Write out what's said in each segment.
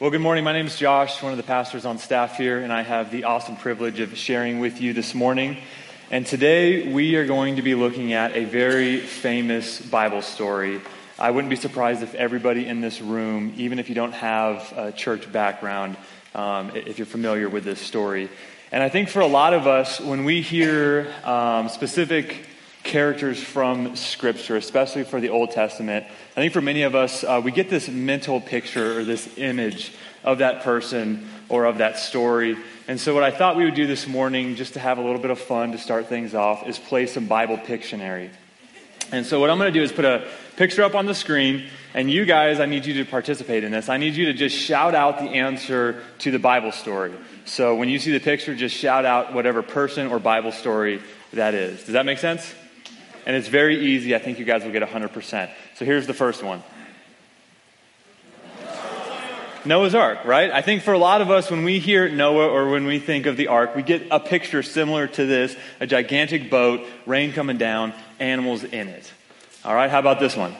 Well, good morning. My name is Josh, one of the pastors on staff here, and I have the awesome privilege of sharing with you this morning. And today we are going to be looking at a very famous Bible story. I wouldn't be surprised if everybody in this room, even if you don't have a church background, um, if you're familiar with this story. And I think for a lot of us, when we hear um, specific characters from Scripture, especially for the Old Testament. I think for many of us, uh, we get this mental picture or this image of that person or of that story. And so, what I thought we would do this morning, just to have a little bit of fun to start things off, is play some Bible Pictionary. And so, what I'm going to do is put a picture up on the screen, and you guys, I need you to participate in this. I need you to just shout out the answer to the Bible story. So, when you see the picture, just shout out whatever person or Bible story that is. Does that make sense? And it's very easy. I think you guys will get 100%. So here's the first one Noah's Ark, right? I think for a lot of us, when we hear Noah or when we think of the ark, we get a picture similar to this a gigantic boat, rain coming down, animals in it. All right, how about this one?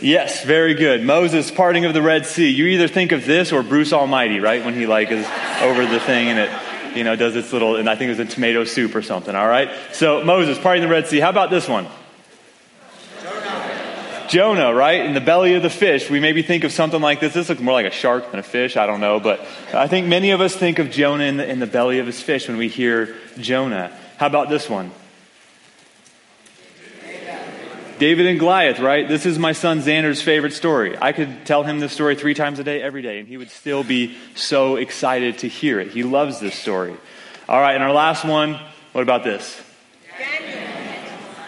Yes, very good. Moses parting of the Red Sea. You either think of this or Bruce Almighty, right? When he like is over the thing and it you know, does its little, and I think it was a tomato soup or something, all right? So Moses parting the Red Sea. How about this one? Jonah. Jonah, right? In the belly of the fish. We maybe think of something like this. This looks more like a shark than a fish. I don't know. But I think many of us think of Jonah in the, in the belly of his fish when we hear Jonah. How about this one? David and Goliath, right? This is my son Xander's favorite story. I could tell him this story three times a day, every day, and he would still be so excited to hear it. He loves this story. All right, and our last one, what about this? Daniel.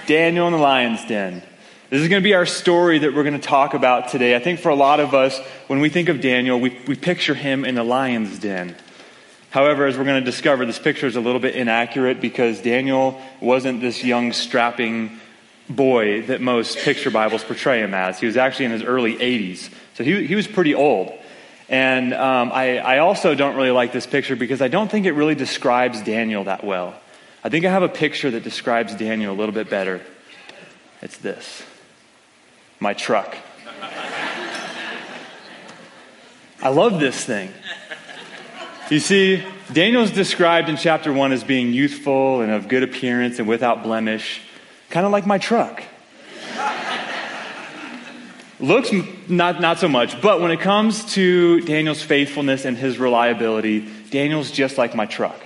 Daniel in the lion's den. This is going to be our story that we're going to talk about today. I think for a lot of us, when we think of Daniel, we, we picture him in the lion's den. However, as we're going to discover, this picture is a little bit inaccurate because Daniel wasn't this young, strapping boy that most picture Bibles portray him as. He was actually in his early 80s, so he, he was pretty old. And um, I, I also don't really like this picture because I don't think it really describes Daniel that well. I think I have a picture that describes Daniel a little bit better. It's this my truck. I love this thing. You see, Daniel's described in chapter 1 as being youthful and of good appearance and without blemish. Kind of like my truck. Looks not, not so much, but when it comes to Daniel's faithfulness and his reliability, Daniel's just like my truck.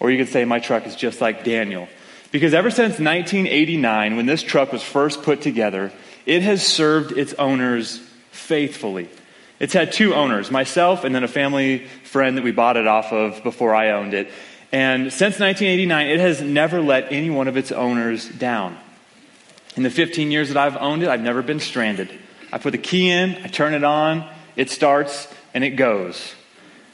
Or you could say my truck is just like Daniel. Because ever since 1989, when this truck was first put together, it has served its owners faithfully. It's had two owners, myself and then a family friend that we bought it off of before I owned it. And since 1989, it has never let any one of its owners down. In the 15 years that I've owned it, I've never been stranded. I put the key in, I turn it on, it starts, and it goes.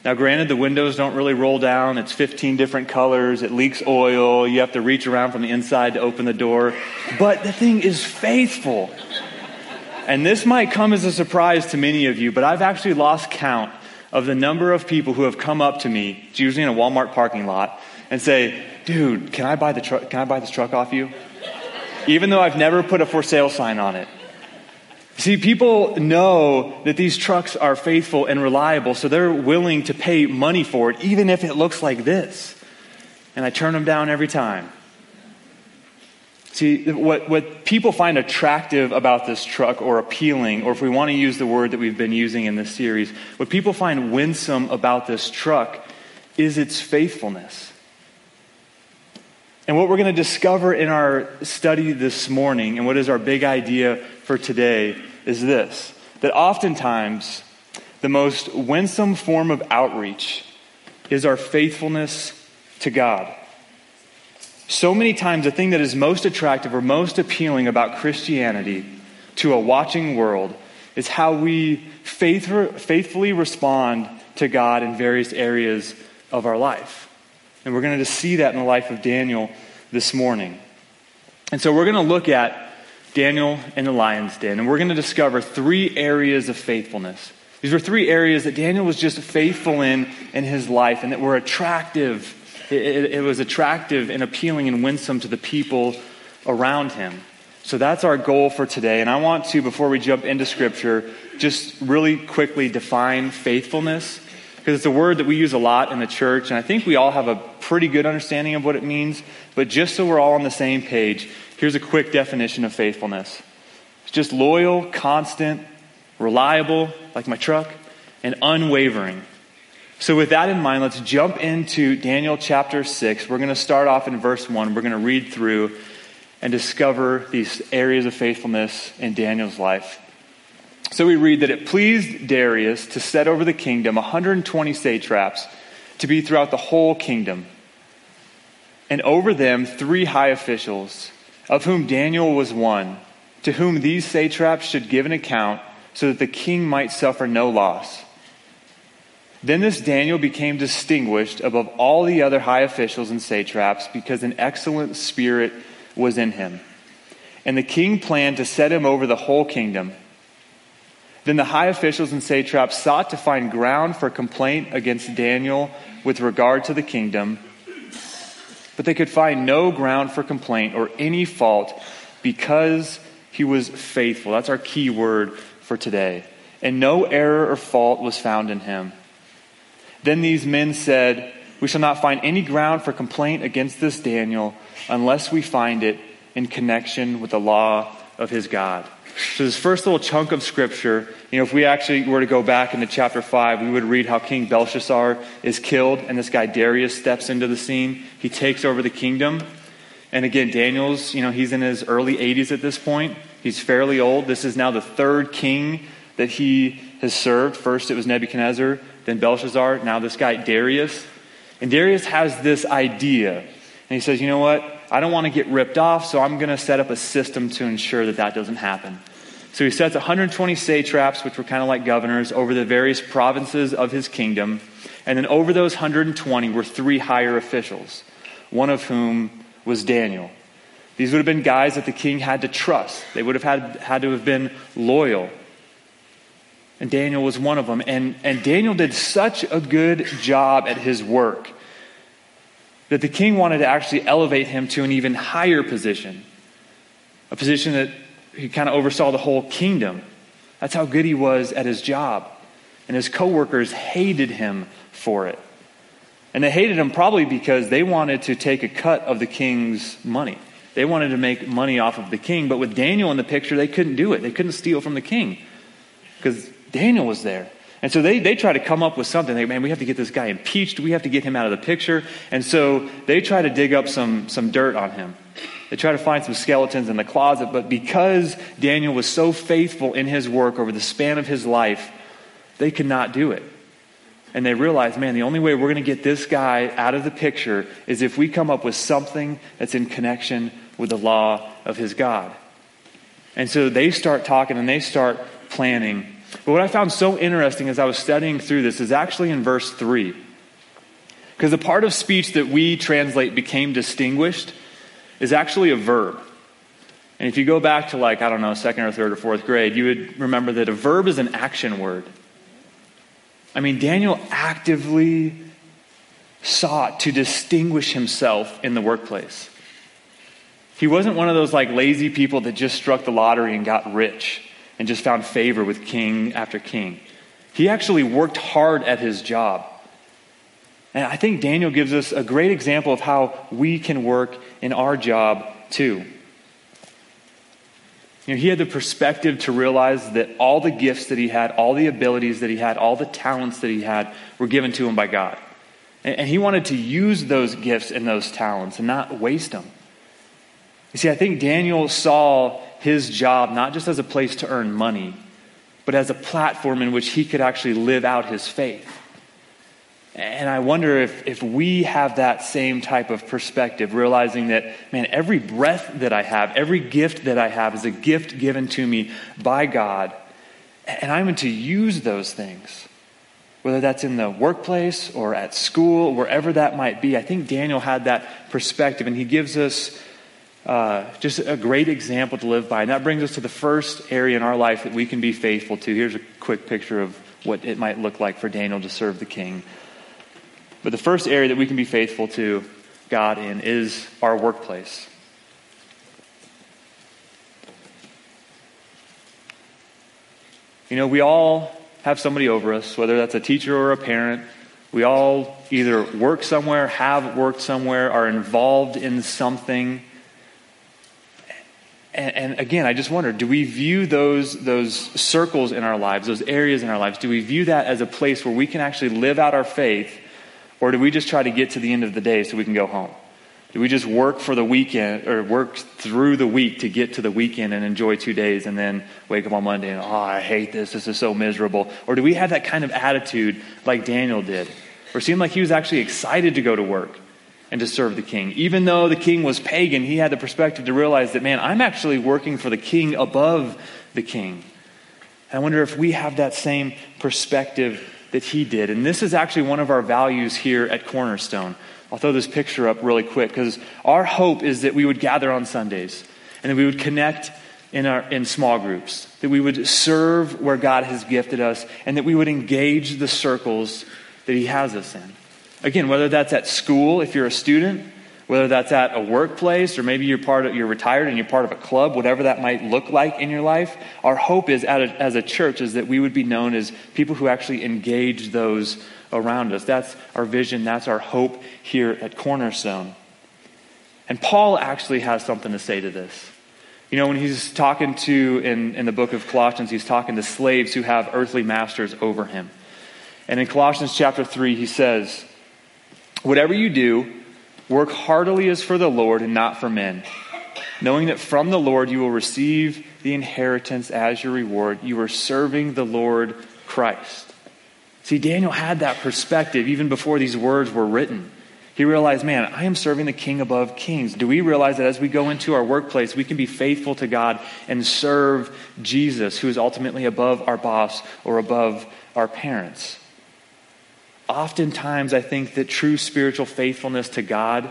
Now, granted, the windows don't really roll down. It's 15 different colors. It leaks oil. You have to reach around from the inside to open the door. But the thing is faithful. And this might come as a surprise to many of you, but I've actually lost count of the number of people who have come up to me, it's usually in a Walmart parking lot, and say, dude, can I buy, the truck, can I buy this truck off you? Even though I've never put a for sale sign on it. See, people know that these trucks are faithful and reliable, so they're willing to pay money for it, even if it looks like this. And I turn them down every time. See, what, what people find attractive about this truck or appealing, or if we want to use the word that we've been using in this series, what people find winsome about this truck is its faithfulness. And what we're going to discover in our study this morning, and what is our big idea for today, is this that oftentimes the most winsome form of outreach is our faithfulness to God. So many times, the thing that is most attractive or most appealing about Christianity to a watching world is how we faith, faithfully respond to God in various areas of our life. And we're going to see that in the life of Daniel this morning. And so we're going to look at Daniel in the lion's den, and we're going to discover three areas of faithfulness. These were three areas that Daniel was just faithful in in his life and that were attractive it, it, it was attractive and appealing and winsome to the people around him. So that's our goal for today. And I want to, before we jump into Scripture, just really quickly define faithfulness because it's a word that we use a lot in the church, and I think we all have a pretty good understanding of what it means. But just so we're all on the same page, here's a quick definition of faithfulness it's just loyal, constant, reliable, like my truck, and unwavering. So, with that in mind, let's jump into Daniel chapter 6. We're going to start off in verse 1. We're going to read through and discover these areas of faithfulness in Daniel's life. So we read that it pleased Darius to set over the kingdom 120 satraps to be throughout the whole kingdom, and over them three high officials, of whom Daniel was one, to whom these satraps should give an account so that the king might suffer no loss. Then this Daniel became distinguished above all the other high officials and satraps because an excellent spirit was in him. And the king planned to set him over the whole kingdom. Then the high officials and satraps sought to find ground for complaint against Daniel with regard to the kingdom, but they could find no ground for complaint or any fault because he was faithful. That's our key word for today. And no error or fault was found in him. Then these men said, We shall not find any ground for complaint against this Daniel unless we find it in connection with the law of his God. So, this first little chunk of scripture, you know, if we actually were to go back into chapter 5, we would read how King Belshazzar is killed and this guy Darius steps into the scene. He takes over the kingdom. And again, Daniel's, you know, he's in his early 80s at this point. He's fairly old. This is now the third king that he has served. First, it was Nebuchadnezzar, then Belshazzar, now this guy Darius. And Darius has this idea. And he says, you know what? I don't want to get ripped off, so I'm going to set up a system to ensure that that doesn't happen. So he sets 120 satraps, which were kind of like governors, over the various provinces of his kingdom. And then over those 120 were three higher officials, one of whom was Daniel. These would have been guys that the king had to trust. They would have had, had to have been loyal. And Daniel was one of them. And, and Daniel did such a good job at his work that the king wanted to actually elevate him to an even higher position, a position that he kind of oversaw the whole kingdom. That's how good he was at his job. And his coworkers hated him for it. And they hated him probably because they wanted to take a cut of the king's money. They wanted to make money off of the king, but with Daniel in the picture, they couldn't do it. They couldn't steal from the king because Daniel was there. And so they, they try to come up with something. They, man, we have to get this guy impeached. We have to get him out of the picture. And so they try to dig up some, some dirt on him. They try to find some skeletons in the closet, but because Daniel was so faithful in his work over the span of his life, they could not do it. And they realized, man, the only way we're going to get this guy out of the picture is if we come up with something that's in connection with the law of his God. And so they start talking and they start planning. But what I found so interesting as I was studying through this is actually in verse 3. Because the part of speech that we translate became distinguished is actually a verb. And if you go back to, like, I don't know, second or third or fourth grade, you would remember that a verb is an action word. I mean, Daniel actively sought to distinguish himself in the workplace. He wasn't one of those, like, lazy people that just struck the lottery and got rich and just found favor with king after king. He actually worked hard at his job. And I think Daniel gives us a great example of how we can work in our job too. You know, he had the perspective to realize that all the gifts that he had, all the abilities that he had, all the talents that he had were given to him by God. And, and he wanted to use those gifts and those talents and not waste them. You see, I think Daniel saw his job not just as a place to earn money, but as a platform in which he could actually live out his faith. And I wonder if, if we have that same type of perspective, realizing that, man, every breath that I have, every gift that I have is a gift given to me by God. And I'm to use those things, whether that's in the workplace or at school, wherever that might be. I think Daniel had that perspective, and he gives us uh, just a great example to live by. And that brings us to the first area in our life that we can be faithful to. Here's a quick picture of what it might look like for Daniel to serve the king. But the first area that we can be faithful to God in is our workplace. You know, we all have somebody over us, whether that's a teacher or a parent. We all either work somewhere, have worked somewhere, are involved in something. And, and, again, I just wonder do we view those, those circles in our lives, those areas in our lives, do we view that as a place where we can actually live out our faith, or do we just try to get to the end of the day so we can go home? Do we just work for the weekend or work through the week to get to the weekend and enjoy two days and then wake up on Monday and, oh, I hate this. This is so miserable? Or do we have that kind of attitude like Daniel did? Or seem like he was actually excited to go to work and to serve the king? Even though the king was pagan, he had the perspective to realize that, man, I'm actually working for the king above the king. I wonder if we have that same perspective that he did. And this is actually one of our values here at Cornerstone. I'll throw this picture up really quick because our hope is that we would gather on Sundays and that we would connect in, our, in small groups, that we would serve where God has gifted us, and that we would engage the circles that He has us in. Again, whether that's at school if you're a student, whether that's at a workplace or maybe you're part of you're retired and you're part of a club whatever that might look like in your life our hope is a, as a church is that we would be known as people who actually engage those around us. That's our vision, that's our hope here at Cornerstone. And Paul actually has something to say to this. You know, when he's talking to, in, in the book of Colossians, he's talking to slaves who have earthly masters over him. And in Colossians chapter 3, he says, Whatever you do, work heartily as for the Lord and not for men, knowing that from the Lord you will receive the inheritance as your reward. You are serving the Lord Christ. See, Daniel had that perspective even before these words were written. He realized, man, I am serving the king above kings. Do we realize that as we go into our workplace, we can be faithful to God and serve Jesus, who is ultimately above our boss or above our parents? Oftentimes, I think that true spiritual faithfulness to God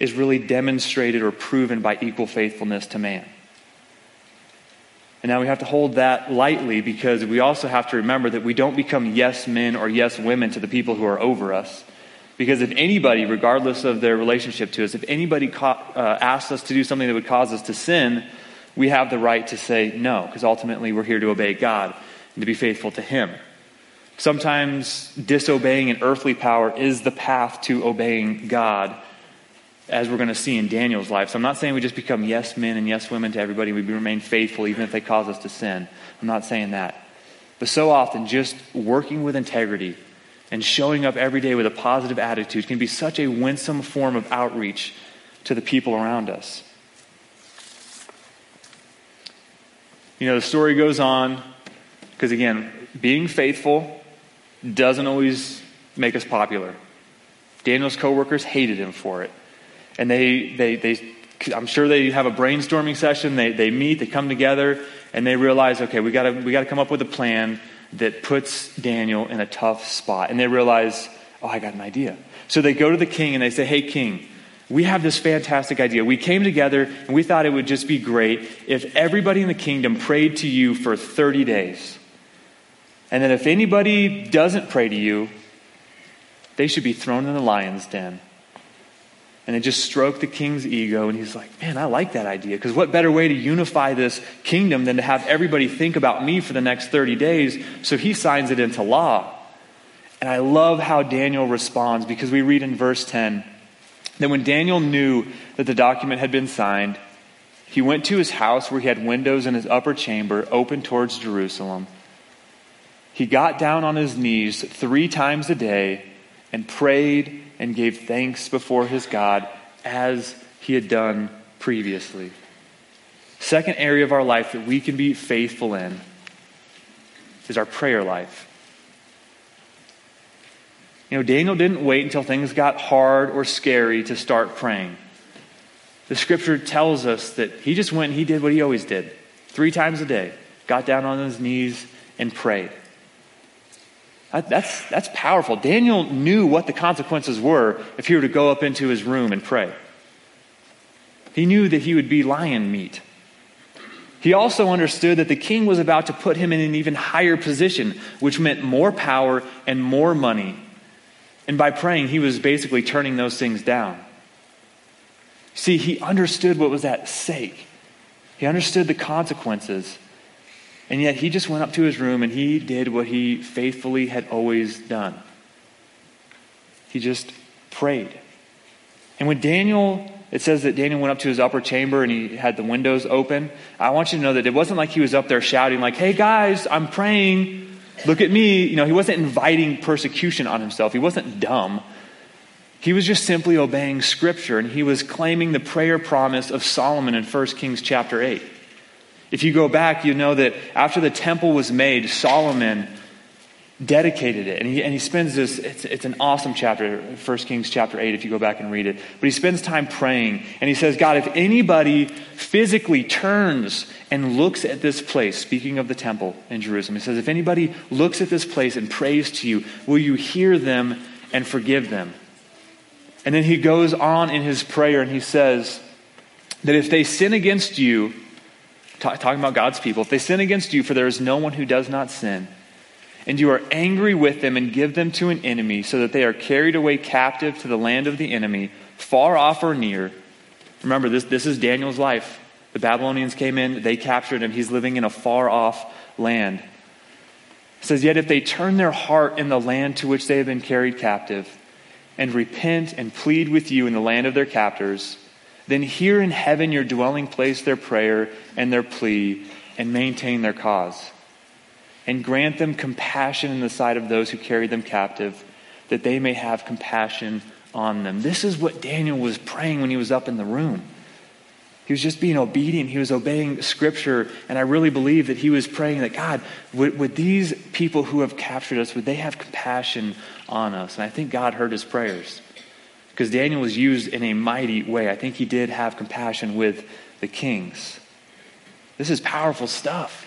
is really demonstrated or proven by equal faithfulness to man. And now we have to hold that lightly because we also have to remember that we don't become yes men or yes women to the people who are over us. Because if anybody, regardless of their relationship to us, if anybody ca- uh, asks us to do something that would cause us to sin, we have the right to say no, because ultimately we're here to obey God and to be faithful to Him. Sometimes disobeying an earthly power is the path to obeying God as we're going to see in Daniel's life. So I'm not saying we just become yes men and yes women to everybody. We remain faithful even if they cause us to sin. I'm not saying that. But so often, just working with integrity and showing up every day with a positive attitude can be such a winsome form of outreach to the people around us. You know, the story goes on because, again, being faithful doesn't always make us popular. Daniel's coworkers hated him for it. And they, they, they, I'm sure they have a brainstorming session. They, they meet, they come together, and they realize, okay, we got to we got to come up with a plan that puts Daniel in a tough spot. And they realize, oh, I got an idea. So they go to the king and they say, hey, king, we have this fantastic idea. We came together and we thought it would just be great if everybody in the kingdom prayed to you for 30 days. And then if anybody doesn't pray to you, they should be thrown in the lion's den. And it just stroke the king's ego. And he's like, man, I like that idea. Because what better way to unify this kingdom than to have everybody think about me for the next 30 days? So he signs it into law. And I love how Daniel responds because we read in verse 10 that when Daniel knew that the document had been signed, he went to his house where he had windows in his upper chamber open towards Jerusalem. He got down on his knees three times a day and prayed and gave thanks before his God as he had done previously. Second area of our life that we can be faithful in is our prayer life. You know, Daniel didn't wait until things got hard or scary to start praying. The scripture tells us that he just went and he did what he always did three times a day, got down on his knees and prayed. That's, that's powerful. Daniel knew what the consequences were if he were to go up into his room and pray. He knew that he would be lion meat. He also understood that the king was about to put him in an even higher position, which meant more power and more money. And by praying, he was basically turning those things down. See, he understood what was at stake, he understood the consequences. And yet he just went up to his room and he did what he faithfully had always done. He just prayed. And when Daniel, it says that Daniel went up to his upper chamber and he had the windows open. I want you to know that it wasn't like he was up there shouting, like, hey guys, I'm praying. Look at me. You know, he wasn't inviting persecution on himself. He wasn't dumb. He was just simply obeying scripture and he was claiming the prayer promise of Solomon in 1 Kings chapter 8. If you go back, you know that after the temple was made, Solomon dedicated it. And he, and he spends this, it's, it's an awesome chapter, 1 Kings chapter 8, if you go back and read it. But he spends time praying. And he says, God, if anybody physically turns and looks at this place, speaking of the temple in Jerusalem, he says, if anybody looks at this place and prays to you, will you hear them and forgive them? And then he goes on in his prayer and he says that if they sin against you, talking about God's people, if they sin against you, for there is no one who does not sin, and you are angry with them and give them to an enemy, so that they are carried away captive to the land of the enemy, far off or near. Remember, this, this is Daniel's life. The Babylonians came in, they captured him. He's living in a far off land. It says, Yet if they turn their heart in the land to which they have been carried captive, and repent and plead with you in the land of their captors, then hear in heaven your dwelling place their prayer and their plea and maintain their cause. And grant them compassion in the sight of those who carry them captive, that they may have compassion on them. This is what Daniel was praying when he was up in the room. He was just being obedient. He was obeying Scripture. And I really believe that he was praying that God, would, would, these people who have captured us, would they have compassion on us? And I think God heard his prayers because Daniel was used in a mighty way. I think he did have compassion with the kings. This is powerful stuff.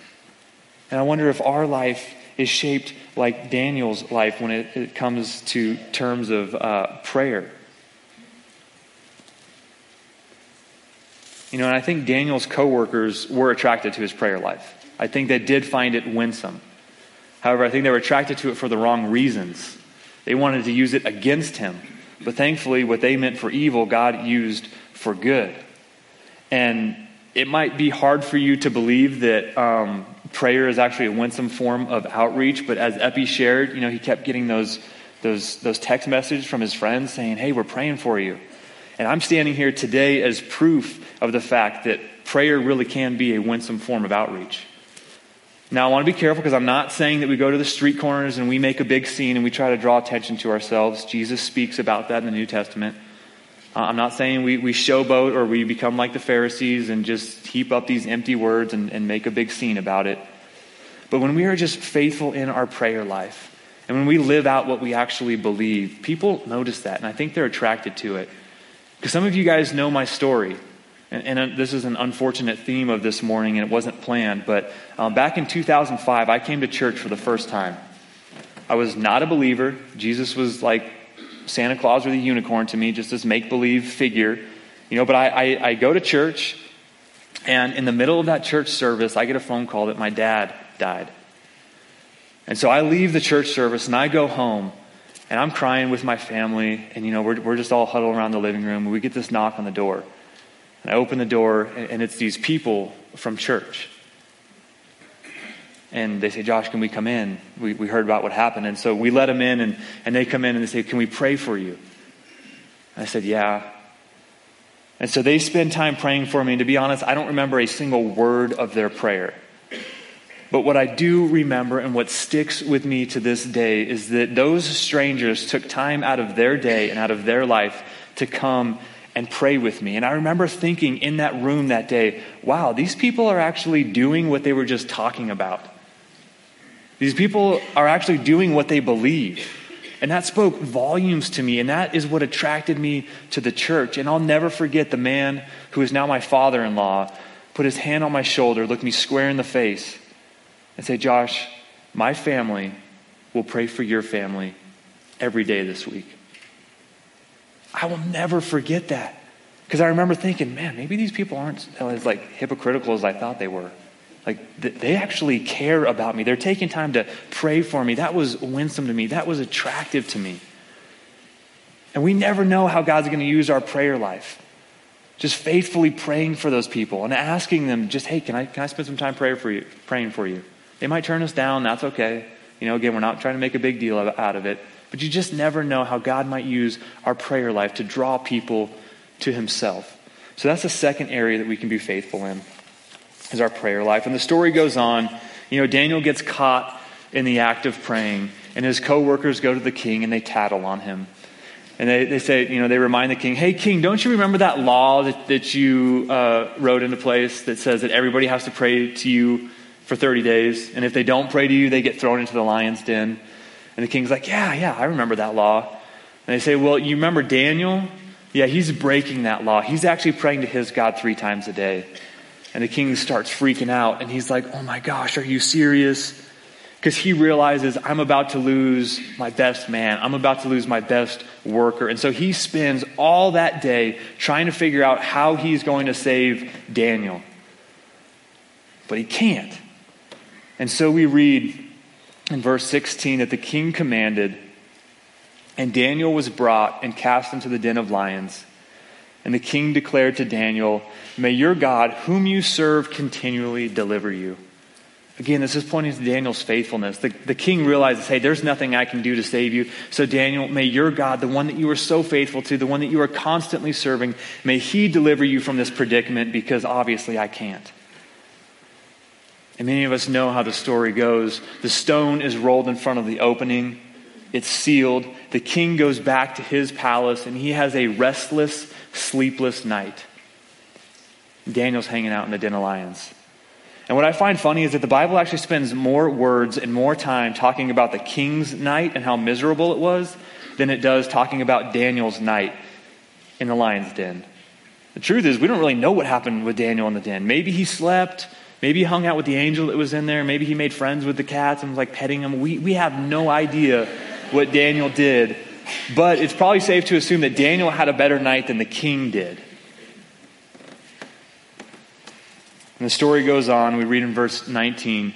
And I wonder if our life is shaped like Daniel's life when it, it comes to terms of uh, prayer. You know, and I think Daniel's coworkers were attracted to his prayer life. I think they did find it winsome. However, I think they were attracted to it for the wrong reasons. They wanted to use it against him. But thankfully, what they meant for evil, God used for good. And it might be hard for you to believe that um, prayer is actually a winsome form of outreach, but as Epi shared, you know, he kept getting those, those, those text messages from his friends saying, hey, we're praying for you. And I'm standing here today as proof of the fact that prayer really can be a winsome form of outreach. Now, I want to be careful because I'm not saying that we go to the street corners and we make a big scene and we try to draw attention to ourselves. Jesus speaks about that in the New Testament. Uh, I'm not saying we, we showboat or we become like the Pharisees and just heap up these empty words and, and make a big scene about it. But when we are just faithful in our prayer life and when we live out what we actually believe, people notice that and I think they're attracted to it. Because some of you guys know my story. And, and, uh, this is an unfortunate theme of this morning, and it wasn't planned, but um, back in 2005, I came to church for the first time. I was not a believer. Jesus was like Santa Claus or the unicorn to me, just this make believe figure. You know, but I, I, I go to church, and in the middle of that church service, I get a phone call that my dad died. And so I leave the church service and I go home and I'm crying with my family, and you know, we're, we're just all huddled around the living room, and we get this knock on the door. And I open the door, and it's these people from church. And they say, Josh, can we come in? We, we heard about what happened. And so we let them in, and, and they come in and they say, Can we pray for you? And I said, Yeah. And so they spend time praying for me. And to be honest, I don't remember a single word of their prayer. But what I do remember and what sticks with me to this day is that those strangers took time out of their day and out of their life to come and pray with me. And I remember thinking in that room that day, wow, these people are actually doing what they were just talking about. These people are actually doing what they believe. And that spoke volumes to me, and that is what attracted me to the church. And I'll never forget the man who is now my father in law put his hand on my shoulder, looked me square in the face, and say, Josh, my family will pray for your family every day this week. I will never forget that. Because I remember thinking, man, maybe these people aren't as like hypocritical as I thought they were. Like they actually care about me. They're taking time to pray for me. That was winsome to me. That was attractive to me. And we never know how God's going to use our prayer life. just faithfully praying for those people and asking them, just, hey, can I, can I spend some time prayer for you, praying for you? They might turn us down. That's okay. You know, again, we're not trying to make a big deal out of it. But you just never know how God might use our prayer life to draw people to Himself. So that's the second area that we can be faithful in, is our prayer life. And the story goes on. You know, Daniel gets caught in the act of praying, and his coworkers go to the king and they tattle on him. And they, they say, you know, they remind the king, hey, king, don't you remember that law that, that you uh, wrote into place that says that everybody has to pray to you for 30 days? And if they don't pray to you, they get thrown into the lion's den. And the king's like, yeah, yeah, I remember that law. And they say, well, you remember Daniel? Yeah, he's breaking that law. He's actually praying to his God three times a day. And the king starts freaking out. And he's like, oh my gosh, are you serious? because he realizes I'm about to lose my best man. I'm about to lose my best worker. And so he spends all that day trying to figure out how he's going to save Daniel. But he can't. And so we read in verse 16 that the king commanded, and Daniel was brought and cast into the den of lions. And the king declared to Daniel, May your God, whom you serve, continually deliver you. Again, this is pointing to Daniel's faithfulness. The, the king realizes, hey, there's nothing I can do to save you. So, Daniel, may your God, the one that you are so faithful to, the one that you are constantly serving, may he deliver you from this predicament because obviously I can't. And many of us know how the story goes. The stone is rolled in front of the opening, it's sealed. The king goes back to his palace, and he has a restless, sleepless night. Daniel's hanging out in the den of lions. And what I find funny is that the Bible actually spends more words and more time talking about the king's night and how miserable it was than it does talking about Daniel's night in the lion's den. The truth is, we don't really know what happened with Daniel in the den. Maybe he slept. Maybe he hung out with the angel that was in there. Maybe he made friends with the cats and was like petting them. We, we have no idea what Daniel did. But it's probably safe to assume that Daniel had a better night than the king did. And the story goes on. We read in verse 19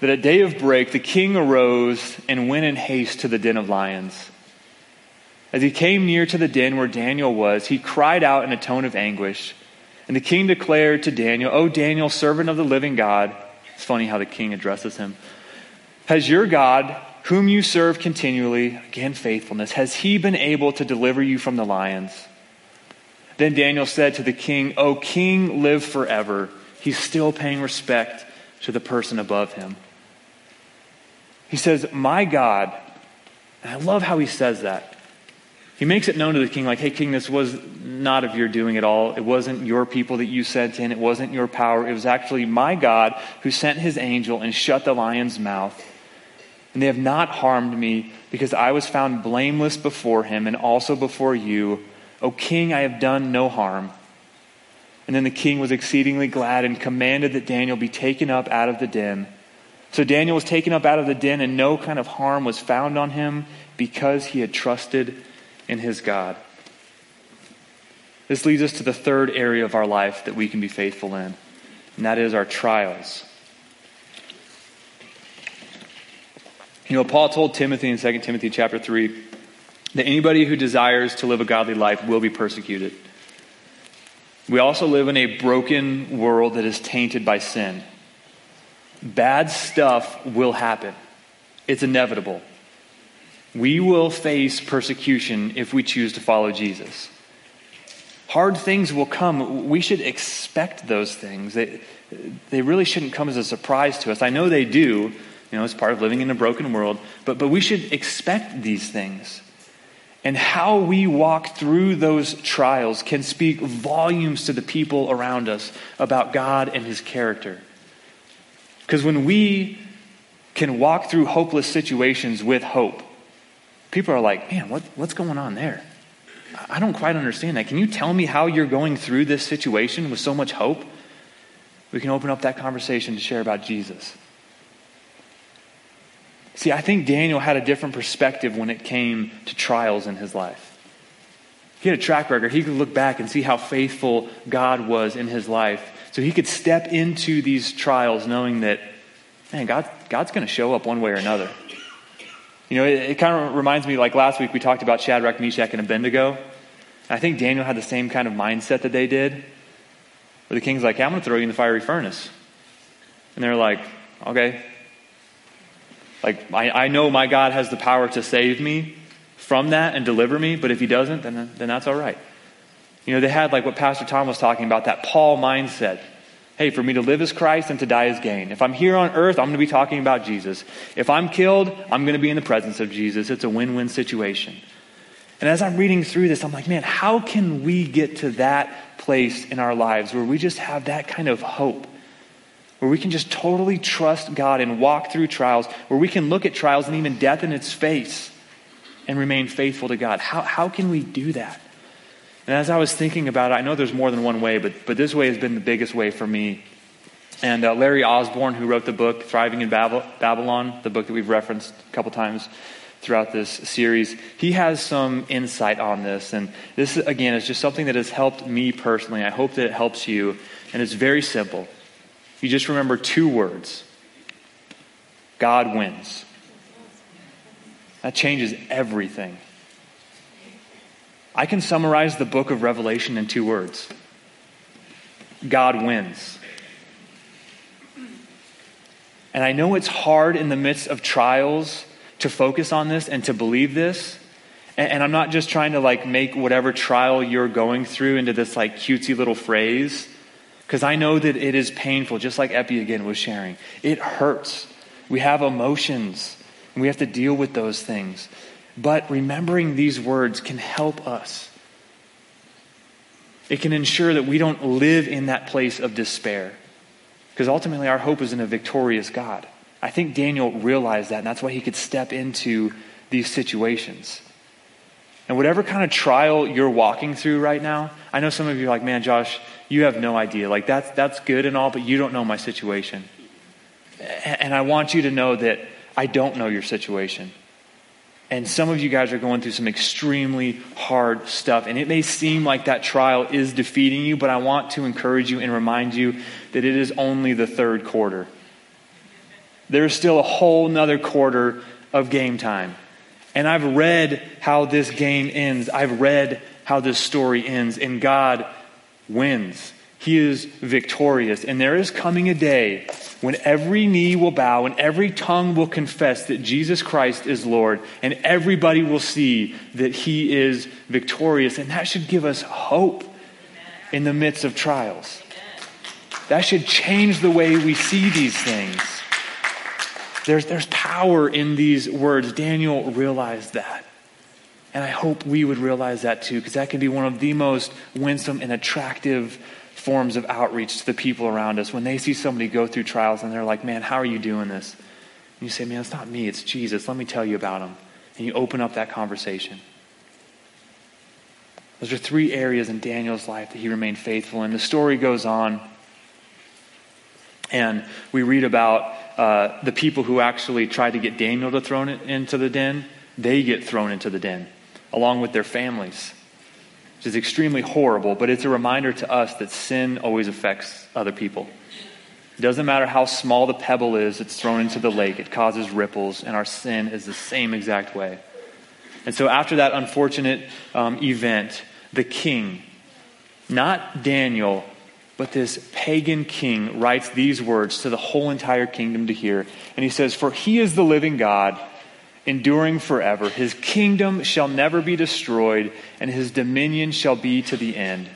that at day of break, the king arose and went in haste to the den of lions. As he came near to the den where Daniel was, he cried out in a tone of anguish. And the king declared to Daniel, O Daniel, servant of the living God, it's funny how the king addresses him. Has your God, whom you serve continually, again faithfulness, has he been able to deliver you from the lions? Then Daniel said to the king, O king, live forever. He's still paying respect to the person above him. He says, My God, and I love how he says that. He makes it known to the king, like, hey, king, this was not of your doing at all. It wasn't your people that you sent in. It wasn't your power. It was actually my God who sent his angel and shut the lion's mouth. And they have not harmed me because I was found blameless before him and also before you. O king, I have done no harm. And then the king was exceedingly glad and commanded that Daniel be taken up out of the den. So Daniel was taken up out of the den, and no kind of harm was found on him because he had trusted in his God. This leads us to the third area of our life that we can be faithful in, and that is our trials. You know, Paul told Timothy in 2 Timothy chapter 3 that anybody who desires to live a godly life will be persecuted. We also live in a broken world that is tainted by sin. Bad stuff will happen, it's inevitable. We will face persecution if we choose to follow Jesus. Hard things will come. We should expect those things. They, they really shouldn't come as a surprise to us. I know they do, you know, it's part of living in a broken world, but, but we should expect these things. And how we walk through those trials can speak volumes to the people around us about God and His character. Because when we can walk through hopeless situations with hope, people are like, man, what, what's going on there? I don't quite understand that. Can you tell me how you're going through this situation with so much hope? We can open up that conversation to share about Jesus. See, I think Daniel had a different perspective when it came to trials in his life. He had a track record. He could look back and see how faithful God was in his life. So he could step into these trials knowing that, man, God, God's going to show up one way or another. You know, it, it kind of reminds me like last week we talked about Shadrach, Meshach, and Abednego. I think Daniel had the same kind of mindset that they did, where the king's like, hey, I'm going to throw you in the fiery furnace. And they're like, okay. Like, I, I know my God has the power to save me from that and deliver me, but if he doesn't, then, then that's all right. You know, they had like what Pastor Tom was talking about, that Paul mindset. Hey, for me to live as Christ and to die as gain. If I'm here on earth, I'm going to be talking about Jesus. If I'm killed, I'm going to be in the presence of Jesus. It's a win win situation. And as I'm reading through this, I'm like, man, how can we get to that place in our lives where we just have that kind of hope? Where we can just totally trust God and walk through trials, where we can look at trials and even death in its face and remain faithful to God. How, how can we do that? And as I was thinking about it, I know there's more than one way, but, but this way has been the biggest way for me. And uh, Larry Osborne, who wrote the book Thriving in Babylon, the book that we've referenced a couple times, throughout this series, he has some insight on this. And this, again, is just something that has helped me personally. I hope that it helps you. And it's very simple. You just remember two words God wins. That changes everything. I can summarize the book of Revelation in two words God wins. And I know it's hard in the midst of trials to focus on this and to believe this. And, I'm not just trying to like make whatever trial you're going through into this like cutesy little phrase, because I know that it is painful, just like Epi again was sharing. It hurts. We have emotions, and we have to deal with those things. But remembering these words can help us. It can ensure that we don't live in that place of despair. Because ultimately, our hope is in a victorious God. I think Daniel realized that, and that's why he could step into these situations. And whatever kind of trial you're walking through right now, I know some of you are like, man, Josh, you have no idea. Like, that's, that's good and all, but you don't know my situation. And I want you to know that I don't know your situation. And some of you guys are going through some extremely hard stuff. And it may seem like that trial is defeating you, but I want to encourage you and remind you that it is only the third quarter there's still a whole nother quarter of game time. And I've read how this game ends. I've read how this story ends. And God wins. He is victorious. And there is coming a day when every knee will bow and every tongue will confess that Jesus Christ is Lord. And everybody will see that He is victorious. And that should give us hope in the midst of trials. That should change the way we see these things. There's, there's power in these words. Daniel realized that. And I hope we would realize that too, because that can be one of the most winsome and attractive forms of outreach to the people around us. When they see somebody go through trials and they're like, man, how are you doing this? And you say, man, it's not me, it's Jesus. Let me tell you about him. And you open up that conversation. Those are three areas in Daniel's life that he remained faithful in. The story goes on, and we read about uh, the people who actually tried to get Daniel to throw it into the den, they get thrown into the den along with their families, which is extremely horrible, but it's a reminder to us that sin always affects other people. It doesn't matter how small the pebble is, that's thrown into the lake, it causes ripples, and our sin is the same exact way. And so, after that unfortunate um, event, the king, not Daniel, but this pagan king writes these words to the whole entire kingdom to hear. And he says, For he is the living God, enduring forever. His kingdom shall never be destroyed, and his dominion shall be to the end.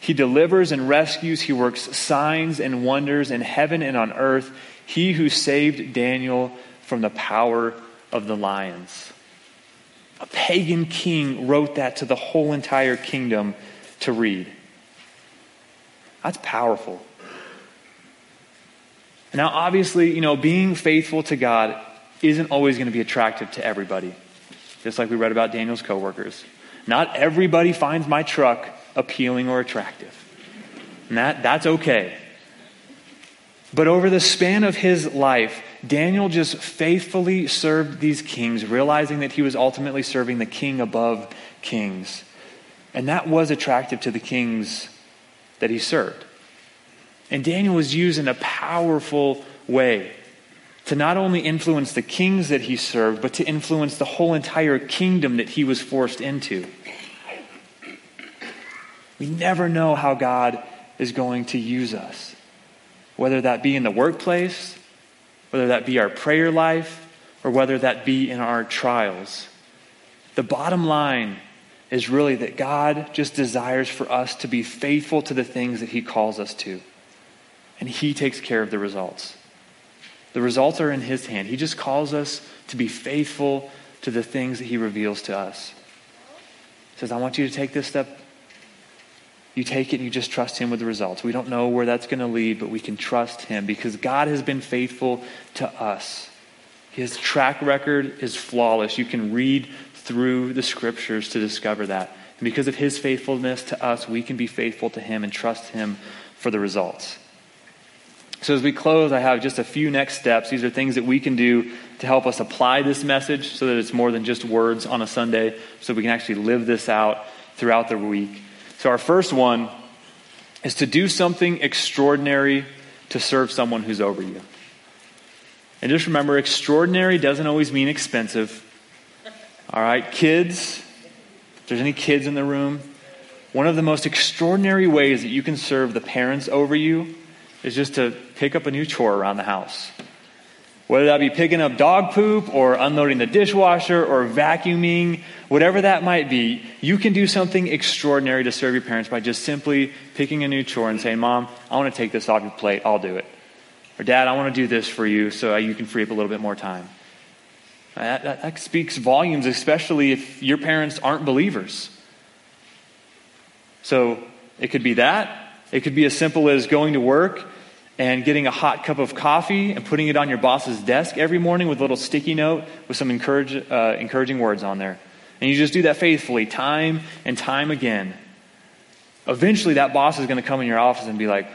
He delivers and rescues. He works signs and wonders in heaven and on earth. He who saved Daniel from the power of the lions. A pagan king wrote that to the whole entire kingdom to read. That's powerful. Now, obviously, you know, being faithful to God isn't always going to be attractive to everybody, just like we read about Daniel's coworkers. Not everybody finds my truck appealing or attractive. And that, that's okay. But over the span of his life, Daniel just faithfully served these kings, realizing that he was ultimately serving the king above kings. And that was attractive to the kings that he served. And Daniel was used in a powerful way to not only influence the kings that he served, but to influence the whole entire kingdom that he was forced into. We never know how God is going to use us, whether that be in the workplace, whether that be our prayer life, or whether that be in our trials. The bottom line is really that God just desires for us to be faithful to the things that He calls us to. And He takes care of the results. The results are in His hand. He just calls us to be faithful to the things that He reveals to us. He says, I want you to take this step. You take it and you just trust Him with the results. We don't know where that's going to lead, but we can trust Him because God has been faithful to us. His track record is flawless. You can read through the scriptures to discover that. And because of his faithfulness to us, we can be faithful to him and trust him for the results. So, as we close, I have just a few next steps. These are things that we can do to help us apply this message so that it's more than just words on a Sunday, so we can actually live this out throughout the week. So, our first one is to do something extraordinary to serve someone who's over you. And just remember, extraordinary doesn't always mean expensive. All right, kids, if there's any kids in the room, one of the most extraordinary ways that you can serve the parents over you is just to pick up a new chore around the house. Whether that be picking up dog poop or unloading the dishwasher or vacuuming, whatever that might be, you can do something extraordinary to serve your parents by just simply picking a new chore and saying, Mom, I want to take this off your plate. I'll do it. Or, Dad, I want to do this for you so you can free up a little bit more time. Uh, that, that, that speaks volumes, especially if your parents aren't believers. So it could be that. It could be as simple as going to work and getting a hot cup of coffee and putting it on your boss's desk every morning with a little sticky note with some encourage, uh, encouraging words on there. And you just do that faithfully, time and time again. Eventually, that boss is going to come in your office and be like,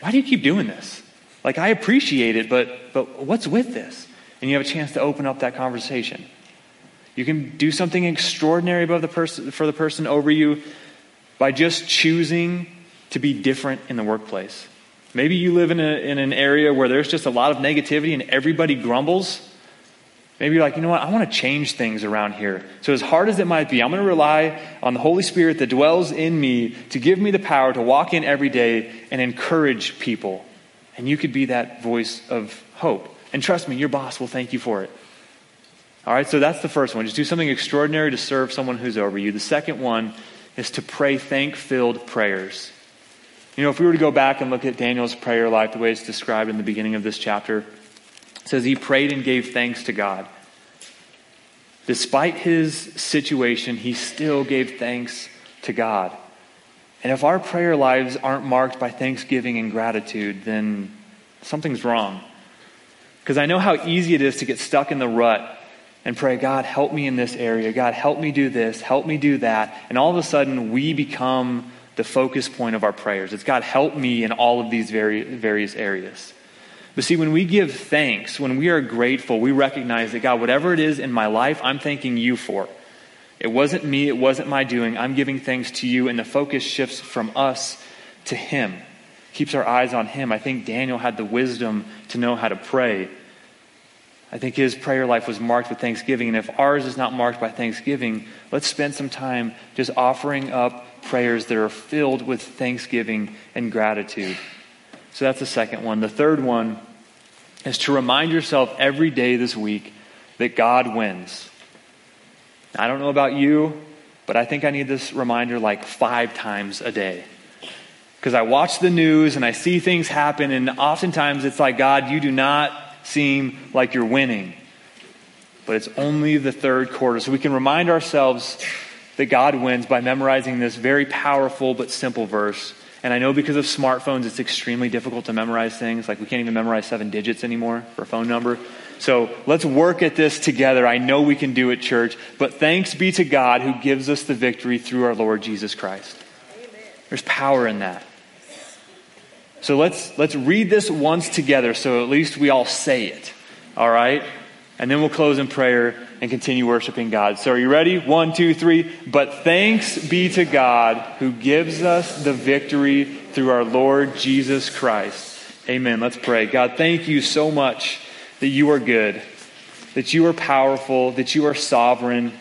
Why do you keep doing this? Like, I appreciate it, but, but what's with this? and you have a chance to open up that conversation. You can do something extraordinary above the for the person over you by just choosing to be different in the workplace. Maybe you live in, a, in an area where there's just a lot of negativity and everybody grumbles. Maybe you're like, you know what, I want to change things around here. So, as hard as it might be, I'm going to rely on the Holy Spirit that dwells in me to give me the power to walk in every day and encourage people. And you could be that voice of hope. And trust me, your boss will thank you for it. All right, so that's the first one. Just do something extraordinary to serve someone who's over you. The second one is to pray thank filled prayers. You know, if we were to go back and look at Daniel's prayer life, the way it's described in the beginning of this chapter, says he prayed and gave thanks to God. Despite his situation, he still gave thanks to God. And if our prayer lives aren't marked by thanksgiving and gratitude, then something's wrong. Because I know how easy it is to get stuck in the rut and pray, God, help me in this area. God, help me do this. Help me do that. And all of a sudden, we become the focus point of our prayers. It's God, help me in all of these very, various areas. But see, when we give thanks, when we are grateful, we recognize that God, whatever it is in my life, I'm thanking you for. It wasn't me, it wasn't my doing. I'm giving thanks to you, and the focus shifts from us to Him keeps our eyes on Him. I think Daniel had the wisdom to know how to pray. I think his prayer life was marked with thanksgiving. And if ours is not marked by thanksgiving, let's spend some time just offering up prayers that are filled with thanksgiving and gratitude. So that's the second one. The third one is to remind yourself every day this week that God wins. I don't know about you, but I think I need this reminder like five times a day because I watch the news and I see things happen, and oftentimes it's like, God, you do not seem like you're winning. But it's only the third quarter. So we can remind ourselves that God wins by memorizing this very powerful but simple verse. And I know because of smartphones, it's extremely difficult to memorize things. Like we can't even memorize seven digits anymore for a phone number. So let's work at this together. I know we can do it, church. But thanks be to God who gives us the victory through our Lord Jesus Christ. Amen. There's power in that. So let's, let's read this once together so at least we all say it. All right? And then we'll close in prayer and continue worshiping God. So are you ready? One, two, three. But thanks be to God who gives us the victory through our Lord Jesus Christ. Amen. Let's pray. God, thank you so much that you are good, that you are powerful, that you are sovereign.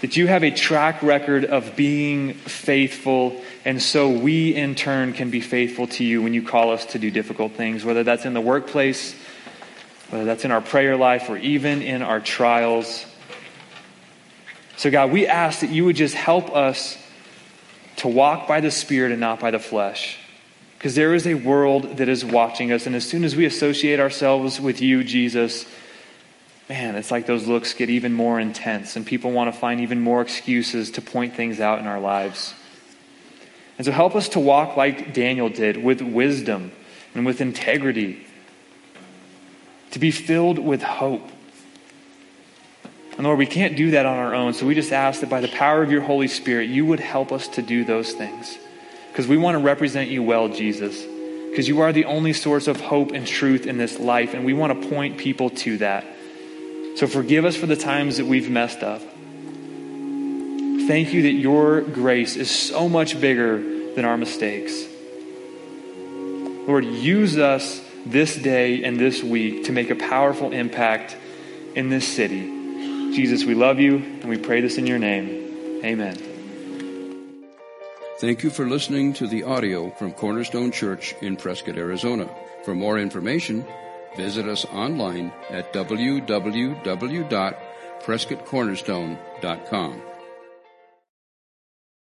that you have a track record of being faithful, and so we in turn can be faithful to you when you call us to do difficult things, whether that's in the workplace, whether that's in our prayer life, or even in our trials. So, God, we ask that you would just help us to walk by the Spirit and not by the flesh. Because there is a world that is watching us, and as soon as we associate ourselves with you, Jesus, man, it's like those looks get even more intense, and people want to find even more excuses to point things out in our lives. And so help us to walk like Daniel did, with wisdom and with integrity, to be filled with hope. And Lord, we can't do that on our own, so we just ask that by the power of your Holy Spirit, you would help us to do those things. Because we want to represent you well, Jesus. Because you are the only source of hope and truth in this life, and we want to point people to that. So forgive us for the times that we've messed up. Thank you that your grace is so much bigger than our mistakes. Lord, use us this day and this week to make a powerful impact in this city. Jesus, we love you and we pray this in your name. Amen. Thank you for listening to the audio from Cornerstone Church in Prescott, Arizona. For more information, Visit us online at www.prescottcornerstone.com.